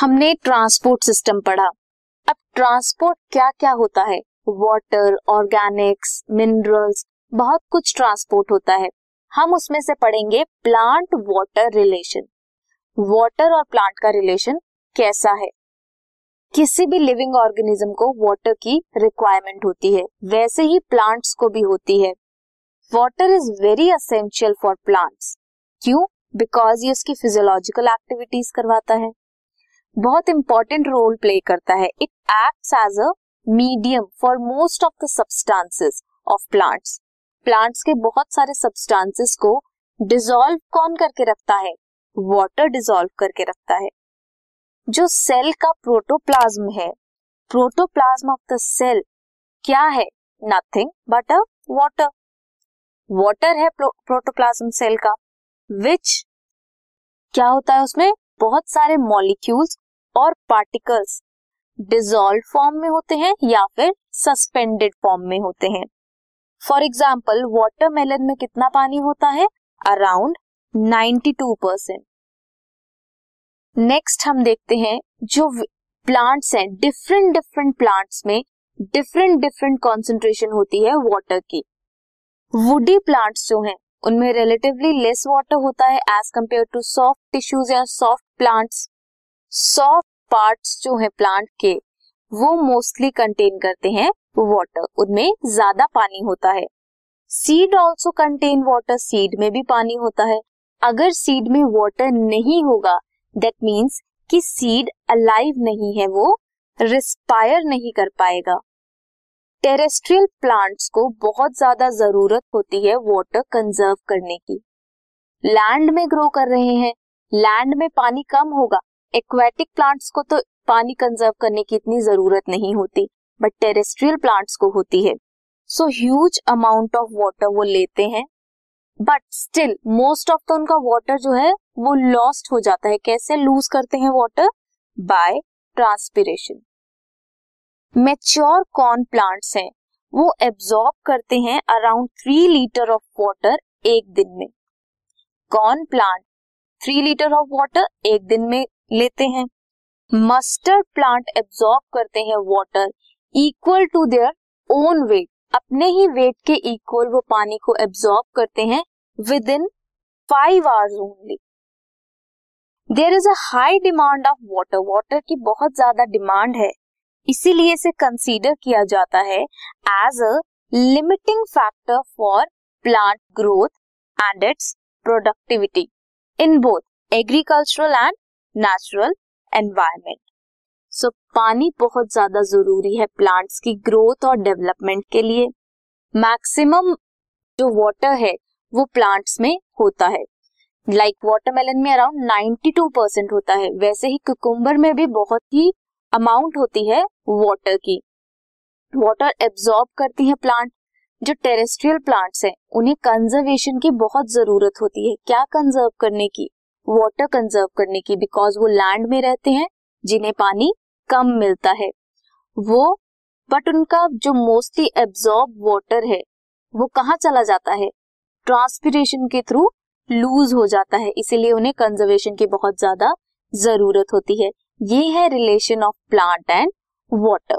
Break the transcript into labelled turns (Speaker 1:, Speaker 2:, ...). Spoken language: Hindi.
Speaker 1: हमने ट्रांसपोर्ट सिस्टम पढ़ा। अब ट्रांसपोर्ट क्या क्या होता है? वाटर ऑर्गेनिक्स मिनरल्स बहुत कुछ ट्रांसपोर्ट होता है। हम उसमें से पढ़ेंगे प्लांट वाटर रिलेशन वाटर और प्लांट का रिलेशन कैसा है? किसी भी लिविंग ऑर्गेनिज्म को वाटर की रिक्वायरमेंट होती है। वैसे ही प्लांट्स को भी होती है। Water is very essential for plants क्यों? बिकॉज़ ये उसकी फिजियोलॉजिकल एक्टिविटीज़ करवाता है। बहुत इंपॉर्टेंट रोल प्ले करता है। It act as a medium for most of the substances of plants plants के बहुत सारे सब्सटेंसेस को डिसॉल्व कौन करके रखता है? वाटर डिसॉल्व करके रखता है। जो सेल का प्रोटोप्लाज्म है प्रोटोप्लाज्म ऑफ़ द सेल क्या है? Nothing but a water water है प्रोटोप्लाज्म सेल का विच क्या होता है उसमें? बहुत सारे मॉलिक्यूल्स और पार्टिकल्स डिजोल्व फॉर्म में होते हैं या फिर सस्पेंडेड फॉर्म में होते हैं। फॉर एग्ज़ाम्पल वाटरमेलन में कितना पानी होता है? अराउंड 92 परसेंट नेक्स्ट हम देखते हैं जो प्लांट्स हैं डिफरेंट डिफरेंट प्लांट्स में डिफरेंट डिफरेंट कॉन्सेंट्रेशन होती है वाटर की। वुडी प्लांट्स जो हैं, उनमें रिलेटिवली लेस वाटर होता है as compare to soft tissues या सॉफ्ट प्लांट्स सॉफ्ट पार्ट्स जो है प्लांट के, वो मोस्टली कंटेन करते हैं वाटर उनमें ज़्यादा पानी होता है। Seed also contain water seed में भी पानी होता है। अगर सीड में वाटर नहीं होगा दैट मीन्स कि सीड अलाइव नहीं है, वो रिस्पायर नहीं कर पाएगा। टेरेस्ट्रियल प्लांट्स को बहुत ज़्यादा ज़रूरत होती है वाटर कंजर्व करने की। लैंड में ग्रो कर रहे हैं। लैंड में पानी कम होगा। एक्वेटिक प्लांट्स को तो पानी कंजर्व करने की इतनी ज़रूरत नहीं होती बट टेरेस्ट्रियल प्लांट्स को होती है। So huge amount of water वो लेते हैं बट स्टिल मोस्ट ऑफ़ तो उनका वाटर जो है, वो लॉस्ट हो जाता है। कैसे लूज करते हैं water by transpiration mature corn plants हैं, वो एब्जॉर्ब करते हैं around three litre of water एक दिन में। Corn plant three litre of water एक दिन में लेते हैं। मस्टर्ड प्लांट एब्जॉर्ब करते हैं water equal to their own weight अपने ही वेट के इक्वल वो पानी को एब्जॉर्ब करते हैं within five hours only there is a high demand of water water की बहुत ज़्यादा डिमांड है। इसीलिए इसे कंसीडर किया जाता है as a limiting factor for plant growth and its productivity in both agricultural and natural environment so पानी बहुत ज़्यादा ज़रूरी है प्लांट्स की ग्रोथ और डेवलपमेंट के लिए. मैक्सिमम जो वाटर है, वो प्लांट्स में होता है. लाइक like वाटरमेलन में अराउंड 92 परसेंट होता है. वैसे ही कुकुम्बर में भी बहुत ही अमाउंट होती है वाटर की. वाटर एब्जॉर्ब करती है प्लांट जो टेरेस्ट्रियल प्लांट्स हैं, उन्हें कंजर्वेशन की बहुत ज़रूरत होती है. क्या कंजर्व करने की? वाटर कंजर्व करने की बिकॉज़ वो लैंड में रहते हैं, जिन्हें पानी कम मिलता है। वो बट उनका जो मोस्टली एब्जॉर्ब वाटर है, वो कहाँ चला जाता है? ट्रांसपिरेशन के थ्रू लूज हो जाता है, इसीलिए उन्हें कंजर्वेशन की बहुत ज़्यादा ज़रूरत होती है। ये है relation of plant and water